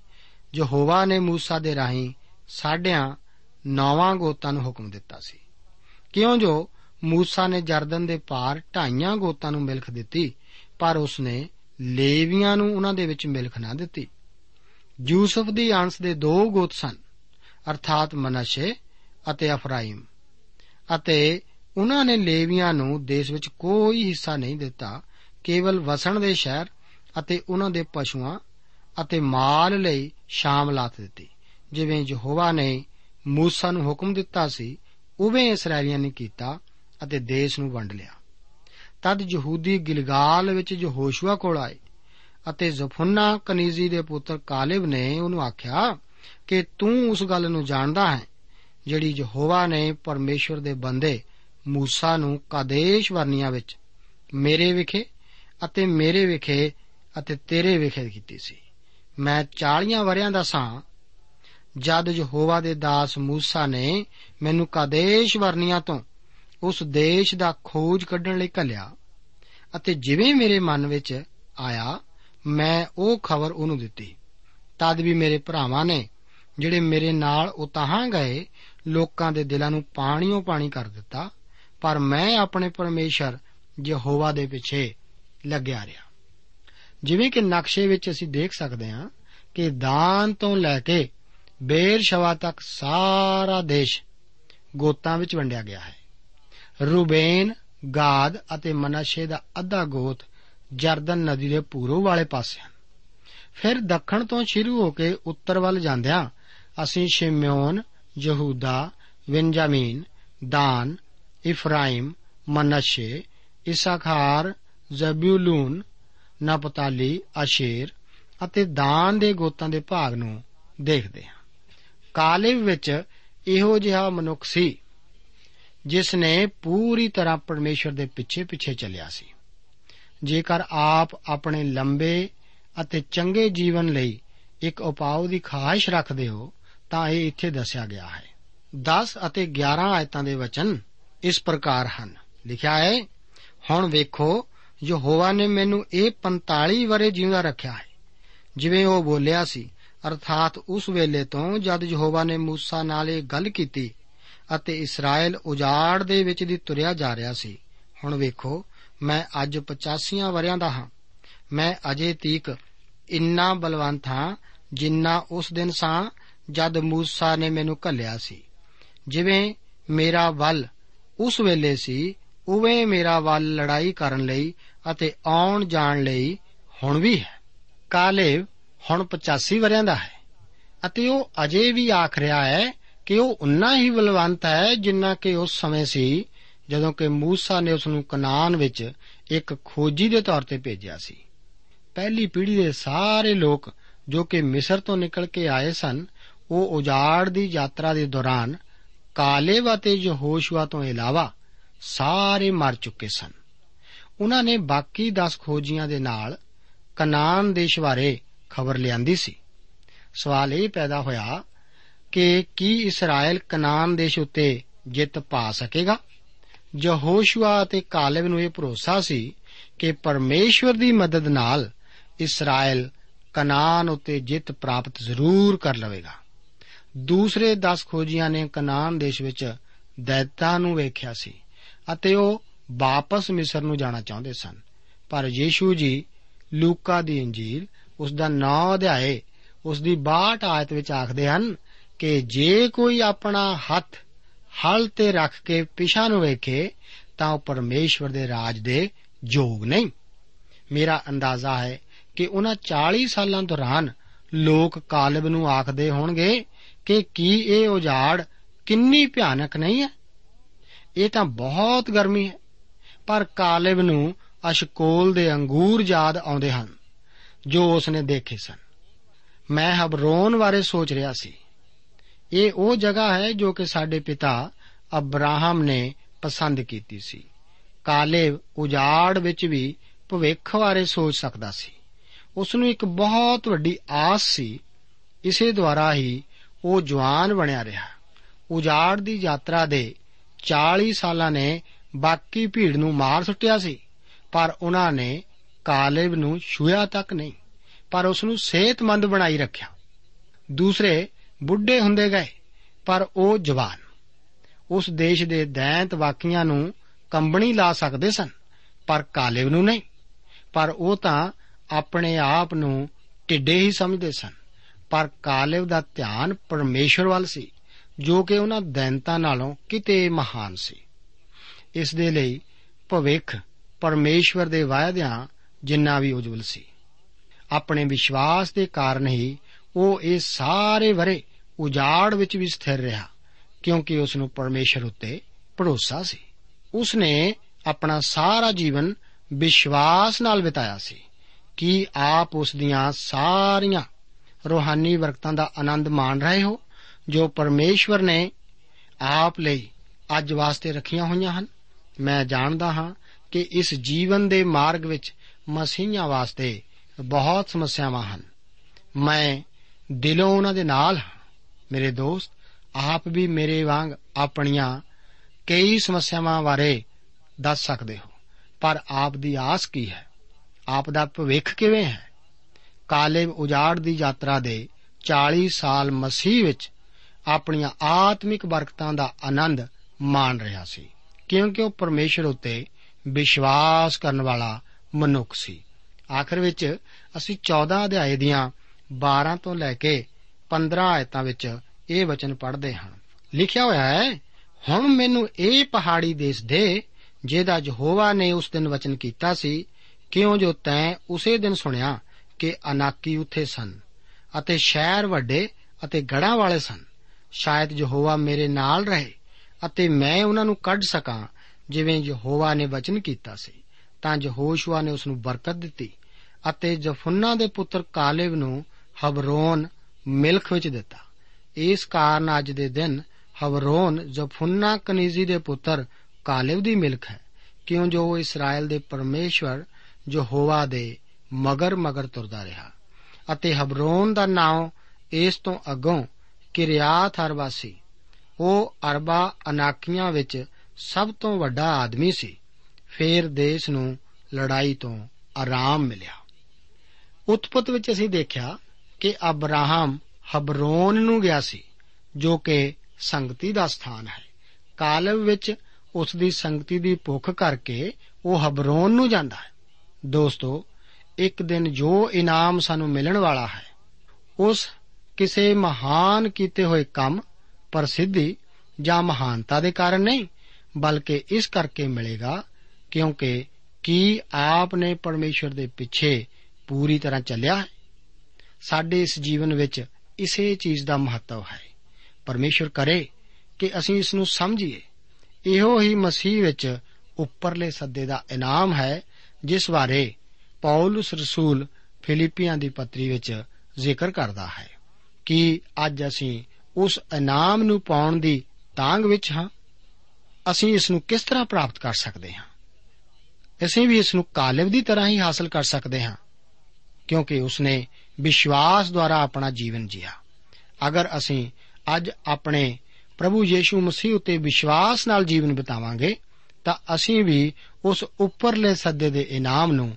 ਯਹੋਵਾ ਨੇ موسی ਦੇ ਰਾਹੀਂ ਸਾਡਿਆਂ ਨੌਵਾਂ ਗੋਤਾਂ ਨੂੰ ਹੁਕਮ ਦਿੱਤਾ ਸੀ। ਕਿਉਂ ਜੋ موسی ਨੇ ਜਰਦਨ ਦੇ ਪਾਰ ਢਾਈਆਂ ਗੋਤਾਂ ਨੂੰ ਮਿਲਖ ਦਿੱਤੀ, ਪਰ ਉਸਨੇ ਲੇਵੀਆਂ ਨੂੰ ਉਹਨਾਂ ਦੇ ਵਿੱਚ ਮਿਲਖ ਨਾ ਦਿੱਤੀ। ਯੂਸਫ ਦੀ ਅੰਸ ਦੇ ਦੋ ਗੋਤ ਸਨ, ਅਰਥਾਤ ਮਨਸ਼ੇ ਅਤੇ ਅਫਰਾਇਮ। ਅਤੇ ਉਹਨਾਂ ਨੇ ਲੇਵੀਆਂ ਨੂੰ ਦੇਸ਼ ਵਿੱਚ ਕੋਈ ਹਿੱਸਾ ਨਹੀਂ ਦਿੱਤਾ, ਕੇਵਲ ਵਸਣ ਦੇ ਸ਼ਹਿਰ ਅਤੇ ਉਹਨਾਂ ਦੇ ਪਸ਼ੂਆਂ ਅਤੇ ਮਾਲ ਲਈ ਸ਼ਾਮ ਲਾਤ ਦਿੱਤੀ, ਜਿਵੇਂ ਯਹੋਵਾ ਨੇ ਮੂਸਾ ਨੂੰ ਹੁਕਮ ਦਿੱਤਾ ਸੀ, ਉਵੇਂ ਇਸرائیਲੀਆਂ ਨੇ ਕੀਤਾ ਅਤੇ ਦੇਸ਼ ਨੂੰ ਵੰਡ ਲਿਆ। ਤਦ ਯਹੂਦੀ ਗਿਲਗਾਲ ਵਿੱਚ ਯਹੋਸ਼ੂਆ ਕੋਲ ਆਏ ਅਤੇ ਜ਼ਫੁੰਨਾ ਕਨੀਜ਼ੀ ਦੇ ਪੁੱਤਰ ਕਾਲਿਬ ਨੇ ਉਹਨੂੰ ਆਖਿਆ ਕਿ ਤੂੰ ਉਸ ਗੱਲ ਨੂੰ ਜਾਣਦਾ ਹੈ ਜਿਹੜੀ ਯਹੋਵਾ ਨੇ ਪਰਮੇਸ਼ਵਰ ਦੇ ਬੰਦੇ ਮੂਸਾ ਨੂੰ ਕਾਦੇਸ਼ ਵਰਨੀਆਂ ਵਿੱਚ ਮੇਰੇ ਵਿਖੇ ਅਤੇ ਮੇਰੇ ਵਿਖੇ ਅਤੇ ਤੇਰੇ ਵਿਖੇ ਕੀਤੀ ਸੀ। ਮੈਂ 40 ਵਰਿਆਂ ਦਾ ਸਾਂ। ਜਦ ਯਹੋਵਾ ਦੇ ਦਾਸ ਮੂਸਾ ਨੇ ਮੈਨੂੰ ਕਾਦੇਸ਼ ਵਰਨੀਆਂ ਤੋਂ ਉਸ ਦੇਸ਼ ਦਾ ਖੋਜ ਕੱਢਣ ਲਈ ਘੱਲਿਆ ਅਤੇ ਜਿਵੇਂ ਮੇਰੇ ਮਨ ਵਿੱਚ ਆਇਆ, ਮੈਂ ਉਹ ਖਬਰ ਉਹਨੂੰ ਦਿੱਤੀ। ਤਦ ਵੀ ਮੇਰੇ ਭਰਾਵਾਂ ਨੇ ਜਿਹੜੇ ਮੇਰੇ ਨਾਲ ਉਤਾਹਾਂ ਗਏ ਲੋਕਾਂ ਦੇ ਦਿਲਾਂ ਨੂੰ ਪਾਣੀਓ ਪਾਣੀ ਕਰ ਦਿੱਤਾ, ਪਰ ਮੈਂ ਆਪਣੇ ਪਰਮੇਸ਼ਰ ਯਹੋਵਾ ਦੇ ਪਿੱਛੇ ਲੱਗਿਆ ਰਿਹਾ। ਜਿਵੇਂ ਕਿ ਨਕਸ਼ੇ ਵਿੱਚ ਅਸੀਂ ਦੇਖ ਸਕਦੇ ਹਾਂ ਕਿ ਦਾਨ ਤੋਂ ਲੈ ਕੇ ਬੇਰਸ਼ਵਾ ਤੱਕ ਸਾਰਾ ਦੇਸ਼ ਗੋਤਾਂ ਵਿੱਚ ਵੰਡਿਆ ਗਿਆ ਹੈ। ਰੂਬੇਨ, ਗਾਦ ਅਤੇ ਮਨਾਸ਼ੇ ਦਾ ਅੱਧਾ ਗੋਤ ਜਰਦਨ ਨਦੀ ਦੇ ਪੂਰਬ ਵਾਲੇ ਪਾਸੇ ਹਨ। ਫਿਰ ਦੱਖਣ ਤੋਂ ਸ਼ੁਰੂ ਹੋ ਕੇ ਉੱਤਰ ਵੱਲ ਜਾਂਦਿਆਂ ਅਸੀਂ ਸ਼ਿਮਯੋਨ ਯਹੂਦਾ ਵਿੰਜਾਮੀਨ ਦਾਨ ਇਫਰਾਇਮ ਮਨਸ਼ੇ ਇਸਾਖਾਰ ਜ਼ਬੂਲੂਨ ਨਪਤਾਲੀ ਅਸ਼ੇਰ ਅਤੇ ਦਾਨ ਦੇ ਗੋਤਾਂ ਦੇ ਭਾਗ ਨੂੰ ਦੇਖਦੇ ਹਾਂ। ਕਾਲੇਬ ਵਿੱਚ ਇਹੋ ਜਿਹਾ ਮਨੁੱਖ ਸੀ, ਜਿਸ ਨੇ ਪੂਰੀ ਤਰ੍ਹਾਂ ਪਰਮੇਸ਼ਰ ਦੇ ਪਿੱਛੇ ਪਿੱਛੇ ਚੱਲਿਆ ਸੀ। ਜੇਕਰ ਆਪ ਆਪਣੇ ਲੰਬੇ ਅਤੇ ਚੰਗੇ ਜੀਵਨ ਲਈ ਇੱਕ ਉਪਾਅ ਦੀ ਖਾਹਿਸ਼ ਰੱਖਦੇ ਹੋ ਤਾਂ ਇਹ ਇੱਥੇ ਦੱਸਿਆ ਗਿਆ ਹੈ 10 ਅਤੇ 11 ਆਇਤਾਂ ਦੇ ਵਚਨ ਇਸ ਪ੍ਰਕਾਰ ਹਨ ਲਿਖਿਆ ਹੈ ਹੁਣ ਵੇਖੋ ਯਹੋਵਾ ਨੇ ਮੈਨੂੰ ਇਹ 45 ਵਰੇ ਜਿਉਂਦਾ ਰੱਖਿਆ ਹੈ ਜਿਵੇਂ ਉਹ ਬੋਲਿਆ ਸੀ ਅਰਥਾਤ ਉਸ ਵੇਲੇ ਤੋਂ ਜਦ ਯਹੋਵਾ ਨੇ موسی ਨਾਲ ਇਹ ਗੱਲ ਕੀਤੀ ਅਤੇ ਇਸਰਾਇਲ ਉਜਾੜ ਦੇ ਵਿੱਚ ਦੀ ਤੁਰਿਆ ਜਾ ਰਿਹਾ ਸੀ ਹੁਣ ਵੇਖੋ ਮੈਂ ਅੱਜ 85 ਵਰਿਆਂ ਦਾ ਹਾਂ ਮੈਂ ਅਜੇ ਤੀਕ ਇੰਨਾ ਬਲਵੰਤ ਹਾਂ ਜਿੰਨਾ ਉਸ ਦਿਨ ਸਾਂ ਜਦ ਮੂਸਾ ਨੇ ਮੈਨੂੰ ਕੱਲਿਆ ਸੀ। ਜਿਵੇਂ ਮੇਰਾ ਵੱਲ ਉਸ ਵੇਲੇ ਸੀ, ਉਵੇਂ ਮੇਰਾ ਵੱਲ ਲੜਾਈ ਕਰਨ ਲਈ ਅਤੇ ਆਉਣ ਜਾਣ ਲਈ ਹੁਣ ਵੀ ਹੈ। ਕਾਲੇਵ ਹੁਣ 85 ਵਰਿਆਂ ਦਾ ਹੈ ਅਤੇ ਉਹ ਅਜੇ ਵੀ ਆਖ ਰਿਹਾ ਹੈ ਕਿ ਉਹ ਉਨਾ ਹੀ ਬਲਵੰਤ ਹੈ ਜਿੰਨਾ ਕਿ ਉਸ ਸਮੇਂ ਸੀ, ਜਦੋਂ ਕਿ ਮੂਸਾ ਨੇ ਉਸ ਨੂੰ ਕਨਾਨ ਵਿੱਚ ਇੱਕ ਖੋਜੀ ਦੇ ਤੌਰ ਤੇ ਭੇਜਿਆ ਸੀ। ਪਹਿਲੀ ਪੀੜ੍ਹੀ ਦੇ ਸਾਰੇ ਲੋਕ ਜੋ ਕਿ ਮਿਸਰ ਤੋਂ ਨਿਕਲ ਕੇ ਆਏ ਸਨ ਉਹ ਉਜਾੜ ਦੀ ਯਾਤਰਾ ਦੇ ਦੌਰਾਨ ਕਾਲੇਬ ਅਤੇ ਯਹੋਸ਼ੂਆ ਤੋਂ ਇਲਾਵਾ ਸਾਰੇ ਮਰ ਚੁੱਕੇ ਸਨ। ਉਹਨਾਂ ਨੇ ਬਾਕੀ 10 ਖੋਜੀਆਂ ਦੇ ਨਾਲ ਕਨਾਨ ਦੇਸ਼ ਬਾਰੇ ਖਬਰ ਲਿਆਂਦੀ ਸੀ। ਸਵਾਲ ਇਹ ਪੈਦਾ ਹੋਇਆ ਕਿ ਕੀ ਇਸਰਾਇਲ ਕਨਾਨ ਦੇਸ਼ ਉੱਤੇ ਜਿੱਤ ਪਾ ਸਕੇਗਾ? ਯਹੋਸ਼ੂਆ ਅਤੇ ਕਾਲੇਬ ਨੂੰ ਇਹ ਭਰੋਸਾ ਸੀ ਕਿ ਪਰਮੇਸ਼ਵਰ ਦੀ ਮਦਦ ਨਾਲ ਇਸਰਾਇਲ ਕਨਾਨ ਉੱਤੇ ਜਿੱਤ ਪ੍ਰਾਪਤ ਜ਼ਰੂਰ ਕਰ ਲਵੇਗਾ। ਦੂਸਰੇ 10 ਖੋਜੀਆਂ ਨੇ ਕਨਾਨ ਦੇਸ਼ ਵਿੱਚ ਦੈਤਾਂ ਨੂੰ ਵੇਖਿਆ ਸੀ ਅਤੇ ਉਹ ਵਾਪਸ ਮਿਸਰ ਨੂੰ ਜਾਣਾ ਚਾਹੁੰਦੇ ਸਨ। ਪਰ ਯੀਸ਼ੂ ਜੀ ਲੂਕਾ ਦੀ ਇੰਜੀਲ, ਉਸ ਦਾ 9 ਅਧਿਆਏ, ਉਸ ਦੀ 62 ਆਇਤ ਵਿੱਚ ਆਖਦੇ ਹਨ ਕਿ ਜੇ ਕੋਈ ਆਪਣਾ ਹੱਥ ਹਲ ਤੇ ਰੱਖ ਕੇ ਪਿਛਾ ਨੂੰ ਵੇਖੇ, ਤਾਂ ਉਹ ਪਰਮੇਸ਼ਵਰ ਦੇ ਰਾਜ ਦੇ ਯੋਗ ਨਹੀਂ। ਮੇਰਾ ਅੰਦਾਜ਼ਾ ਹੈ ਕਿ ਉਹਨਾਂ 40 ਸਾਲਾਂ ਦੌਰਾਨ ਲੋਕ ਕਾਲਬ ਨੂੰ ਆਖਦੇ ਹੋਣਗੇ ਕਿ ਕੀ ਇਹ ਉਜਾੜ ਕਿੰਨੀ ਭਿਆਨਕ ਨਹੀਂ ਹੈ? ਇਹ ਤਾਂ ਬਹੁਤ ਗਰਮੀ ਹੈ। ਪਰ ਕਾਲਬ ਨੂੰ ਅਸ਼ਕੋਲ ਦੇ ਅੰਗੂਰ ਯਾਦ ਆਉਂਦੇ ਹਨ, ਜੋ ਉਸਨੇ ਦੇਖੇ ਸਨ। ਮੈਂ ਹਬਰੋਨ ਬਾਰੇ ਸੋਚ ਰਿਹਾ ਸੀ। ਇਹ ਉਹ ਜਗ੍ਹਾ ਹੈ ਜੋ ਕਿ ਸਾਡੇ ਪਿਤਾ ਅਬਰਾਹਮ ਨੇ ਪਸੰਦ ਕੀਤੀ ਸੀ। ਕਾਲੇਬ ਉਜਾੜ ਵਿੱਚ ਵੀ ਭਵਿੱਖ ਬਾਰੇ ਸੋਚ ਸਕਦਾ ਸੀ। ਉਸ ਨੂੰ ਇੱਕ ਬਹੁਤ ਵੱਡੀ ਆਸ ਸੀ। ਇਸੇ ਦੁਆਰਾ ਹੀ ਉਹ ਜਵਾਨ ਬਣਿਆ ਰਿਹਾ। ਉਜਾੜ ਦੀ ਯਾਤਰਾ ਦੇ 40 ਸਾਲਾਂ ਨੇ ਬਾਕੀ ਭੀੜ ਨੂੰ ਮਾਰ ਸੁੱਟਿਆ ਸੀ, ਪਰ ਉਹਨਾਂ ਨੇ ਕਾਲੇਬ ਨੂੰ ਛੂਇਆ ਤੱਕ ਨਹੀਂ, ਪਰ ਉਸ ਨੂੰ ਸਿਹਤਮੰਦ ਬਣਾਈ ਰੱਖਿਆ। ਦੂਸਰੇ ਬੁੱਢੇ ਹੁੰਦੇ ਗਏ, ਪਰ ਉਹ ਜਵਾਨ। ਉਸ ਦੇਸ਼ ਦੇ ਦੈਂਤ ਵਾਕੀਆਂ ਨੂੰ ਕੰਬਣੀ ਲਾ ਸਕਦੇ ਸਨ, ਪਰ ਕਾਲੇਬ ਨੂੰ ਨਹੀਂ, ਪਰ ਉਹ ਤਾਂ ਆਪਣੇ ਆਪ ਨੂੰ ਢਿੱਡੇ ਹੀ ਸਮਝਦੇ ਸਨ। ਪਰ ਕਾਲੇਬ ਦਾ ਧਿਆਨ ਪਰਮੇਸ਼ਰ ਵੱਲ ਸੀ, ਜੋ ਕਿ ਉਹਨਾਂ ਦੈਂਤਾਂ ਨਾਲੋਂ ਕਿਤੇ ਮਹਾਨ ਸੀ। ਇਸ ਦੇ ਲਈ ਭਵਿੱਖ ਪਰਮੇਸ਼ਵਰ ਦੇ ਵਾਅਦਿਆਂ ਜਿੰਨਾ ਵੀ ਉਜਵਲ ਸੀ। ਆਪਣੇ ਵਿਸ਼ਵਾਸ ਦੇ ਕਾਰਨ ਹੀ ਉਹ ਇਹ ਸਾਰੇ ਵਰੇ ਉਜਾੜ ਵਿੱਚ ਵੀ ਸਥਿਰ ਰਿਹਾ, ਕਿਉਂਕਿ ਉਸ ਨੂੰ ਪਰਮੇਸ਼ਰ ਉੱਤੇ ਭਰੋਸਾ ਸੀ। ਉਸ ਨੇ ਆਪਣਾ ਸਾਰਾ ਜੀਵਨ ਵਿਸ਼ਵਾਸ ਨਾਲ ਬਿਤਾਇਆ ਸੀ ਕਿ ਆਪ ਉਸ ਦੀਆਂ ਸਾਰੀਆਂ ਰੋਹਾਨੀ ਬਰਕਤਾਂ ਦਾ ਆਨੰਦ ਮਾਣ ਰਹੇ ਹੋ, ਜੋ ਪਰਮੇਸ਼ਵਰ ਨੇ ਆਪ ਲਈ ਅੱਜ ਵਾਸਤੇ ਰੱਖੀਆਂ ਹੋਈਆਂ ਹਨ। ਮੈਂ ਜਾਣਦਾ ਹਾਂ ਕਿ ਇਸ ਜੀਵਨ ਦੇ ਮਾਰਗ ਵਿੱਚ ਮਸੀਹਾਂ ਵਾਸਤੇ ਬਹੁਤ ਸਮੱਸਿਆਵਾਂ ਹਨ। ਮੈਂ ਦਿਲੋਂ ਉਹਨਾਂ ਦੇ ਨਾਲ ਹਾਂ। ਮੇਰੇ ਦੋਸਤ, ਆਪ ਵੀ ਮੇਰੇ ਵਾਂਗ ਆਪਣੀਆਂ ਕਈ ਸਮੱਸਿਆਵਾਂ ਬਾਰੇ ਦੱਸ ਸਕਦੇ ਹੋ। ਪਰ ਆਪ ਦੀ ਆਸ ਕੀ ਹੈ? ਆਪ ਦਾ ਭਵਿੱਖ ਕਿਵੇਂ ਹੈ? ਕਾਲੇਬ ਉਜਾੜ ਦੀ ਯਾਤਰਾ ਦੇ 40 ਸਾਲ ਮਸੀਹ ਵਿੱਚ ਆਪਣੀਆਂ ਆਤਮਿਕ ਬਰਕਤਾਂ ਦਾ ਆਨੰਦ ਮਾਣ ਰਿਹਾ ਸੀ। ਕਿਉਂਕਿ ਉਹ ਪਰਮੇਸ਼ਰ ਉੱਤੇ ਵਿਸ਼ਵਾਸ ਕਰਨ ਵਾਲਾ ਮਨੁੱਖ ਸੀ। ਆਖਰ ਵਿੱਚ ਅਸੀਂ 14 ਅਧਿਆਏ ਦੀਆਂ 12 ਤੋਂ ਲੈ ਕੇ 15 ਆਇਤਾਂ ਵਿੱਚ ਇਹ ਵਚਨ ਪੜ੍ਹਦੇ ਹਾਂ। ਲਿਖਿਆ ਹੋਇਆ ਹੈ, ਹੁਣ ਮੈਨੂੰ ਇਹ ਪਹਾੜੀ ਦੇਸ਼ ਦੇ, ਜਿਹਦਾ ਯਹੋਵਾ ਨੇ ਉਸ ਦਿਨ ਵਚਨ ਕੀਤਾ ਸੀ, ਕਿਉਂ ਜੋ ਤੈਂ ਉਸੇ ਦਿਨ ਸੁਣਿਆ ਕਿ ਅਨਾਕੀ ਉੱਥੇ ਸਨ ਅਤੇ ਸ਼ਹਿਰ ਵੱਡੇ ਅਤੇ ਗੜਾਂ ਵਾਲੇ ਸਨ। ਸ਼ਾਇਦ ਯਹੋਵਾ ਮੇਰੇ ਨਾਲ ਰਹੇ ਅਤੇ ਮੈਂ ਉਹਨਾਂ ਨੂੰ ਕੱਢ ਸਕਾਂ, ਜਿਵੇਂ ਯਹੋਵਾ ਨੇ ਵਚਨ ਕੀਤਾ ਸੀ। ਤਾਂ ਯਹੋਸ਼ੂਆ ਨੇ ਉਸ ਨੂੰ ਬਰਕਤ ਦਿੱਤੀ ਅਤੇ ਜਫੁੰਨਾ ਦੇ ਪੁੱਤਰ ਕਾਲੇਬ ਨੂੰ ਹਬਰੋਨ ਮਿਲਖ ਵਿੱਚ ਦਿੱਤਾ। ਇਸ ਕਾਰਨ ਅੱਜ ਦੇ ਦਿਨ ਹਬਰੋਨ ਜਫੁੰਨਾ ਕਨੀਜ਼ੀ ਦੇ ਪੁੱਤਰ ਕਾਲੇਬ ਦੀ ਮਿਲਖ ਹੈ। ਕਿਉਂ ਜੋ ਉਹ ਇਸਰਾਇਲ ਦੇ ਪਰਮੇਸ਼ਵਰ ਯਹੋਵਾ ਦੇ ਮਗਰ ਮਗਰ ਤੁਰਦਾ ਰਿਹਾ ਅਤੇ ਹਬਰੋਨ ਦਾ ਨਾਮ ਇਸ ਤੋਂ ਅੱਗੋਂ ਕਿਰਿਆਤ ਅਰਬਾ ਸੀ ਉਹ ਅਰਬਾ ਅਨਾਕੀਆਂ ਵਿੱਚ ਸਭ ਤੋਂ ਵੱਡਾ ਆਦਮੀ ਸੀ। ਫੇਰ ਦੇਸ਼ ਨੂੰ ਲੜਾਈ ਤੋਂ ਆਰਾਮ ਮਿਲਿਆ। ਉਤਪਤ ਵਿੱਚ ਅਸੀਂ ਦੇਖਿਆ ਕਿ ਅਬਰਾਹਮ ਹਬਰੋਨ ਨੂੰ ਗਿਆ ਸੀ, ਜੋ ਕਿ ਸੰਗਤੀ ਦਾ ਸਥਾਨ ਹੈ। ਕਾਲਬ ਵਿੱਚ ਉਸ ਦੀ ਸੰਗਤੀ ਦੀ ਭੁੱਖ ਕਰਕੇ ਉਹ ਹਬਰੋਨ ਨੂੰ ਜਾਂਦਾ ਹੈ। ਦੋਸਤੋ ਇੱਕ ਦਿਨ ਜੋ ਇਨਾਮ ਸਾਨੂੰ ਮਿਲਣ ਵਾਲਾ ਹੈ, ਉਸ ਕਿਸੇ ਮਹਾਨ ਕੀਤੇ ਹੋਏ ਕੰਮ, ਪ੍ਰਸਿੱਧੀ ਜਾਂ ਮਹਾਨਤਾ ਦੇ ਕਾਰਨ ਨਹੀਂ, ਬਲਕਿ ਇਸ ਕਰਕੇ ਮਿਲੇਗਾ, ਕਿਉਂਕਿ ਕੀ ਆਪ ਨੇ ਪਰਮੇਸ਼ਰ ਦੇ ਪਿੱਛੇ ਪੂਰੀ ਤਰ੍ਹਾਂ ਚੱਲਿਆ ਹੈ? ਸਾਡੇ ਇਸ ਜੀਵਨ ਵਿੱਚ ਇਸੇ ਚੀਜ਼ ਦਾ ਮਹੱਤਵ ਹੈ। ਪਰਮੇਸ਼ਰ ਕਰੇ ਕਿ ਅਸੀਂ ਇਸ ਨੂੰ ਸਮਝੀਏ। ਇਹੋ ਹੀ ਮਸੀਹ ਵਿੱਚ ਉੱਪਰਲੇ ਸੱਦੇ ਦਾ ਇਨਾਮ ਹੈ, ਜਿਸ ਬਾਰੇ ਪੌਲਸ ਰਸੂਲ ਫਿਲੀਪੀਆਂ ਦੀ ਪੱਤਰੀ ਵਿੱਚ ਜ਼ਿਕਰ ਕਰਦਾ ਹੈ ਕਿ ਅੱਜ ਅਸੀਂ ਉਸ ਇਨਾਮ ਨੂੰ ਪਾਉਣ ਦੀ ਤਾਂਗ ਵਿੱਚ ਹਾਂ। ਅਸੀਂ ਇਸ ਨੂੰ ਕਿਸ ਤਰ੍ਹਾਂ ਪ੍ਰਾਪਤ ਕਰ ਸਕਦੇ ਹਾਂ? ਅਸੀਂ ਵੀ ਇਸ ਨੂੰ ਕਾਲਿਬ ਦੀ ਤਰ੍ਹਾਂ ਹੀ ਹਾਸਲ ਕਰ ਸਕਦੇ ਹਾਂ, ਕਿਉਂਕਿ ਉਸਨੇ ਵਿਸ਼ਵਾਸ ਦੁਆਰਾ ਆਪਣਾ ਜੀਵਨ ਜੀਆ। ਅਗਰ ਅਸੀਂ ਅੱਜ ਆਪਣੇ ਪ੍ਰਭੂ ਯੀਸ਼ੂ ਮਸੀਹ ਉਤੇ ਵਿਸ਼ਵਾਸ ਨਾਲ ਜੀਵਨ ਬਿਤਾਵਾਂਗੇ, ਤਾਂ ਅਸੀਂ ਵੀ ਉਸ ਉੱਪਰਲੇ ਸੱਦੇ ਦੇ ਇਨਾਮ ਨੂੰ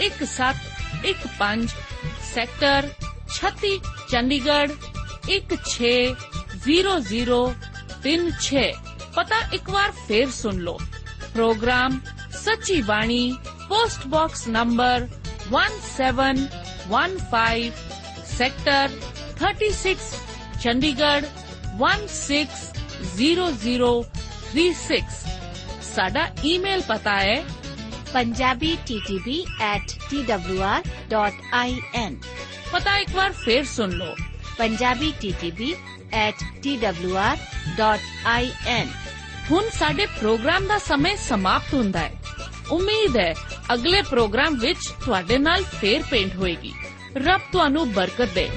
1715 sector 36 Chandigarh 160036 ਪਤਾ ਇੱਕ ਵਾਰ ਫੇਰ ਸੁਣ ਲਓ programme Sachi Bani post box number 1715 sector 36 Chandigarh 160036 ਸਾਡਾ ਈਮੇਲ ਪਤਾ ਹੈ punjabi.ttb@twr.in ਪਤਾ ਇੱਕ ਵਾਰ ਫੇਰ ਸੁਣ ਲਓ। punjabi.ttb@twr.in ਹੁਣ ਸਾਡੇ ਪ੍ਰੋਗਰਾਮ ਦਾ ਸਮੇਂ ਸਮਾਪਤ ਹੁੰਦਾ ਹੈ। ਉਮੀਦ ਹੈ ਅਗਲੇ ਪ੍ਰੋਗਰਾਮ ਵਿੱਚ ਤੁਹਾਡੇ ਨਾਲ ਫੇਰ ਪੇਂਟ ਹੋਏਗੀ। ਰੱਬ ਤੁਹਾਨੂੰ ਬਰਕਤ ਦੇ।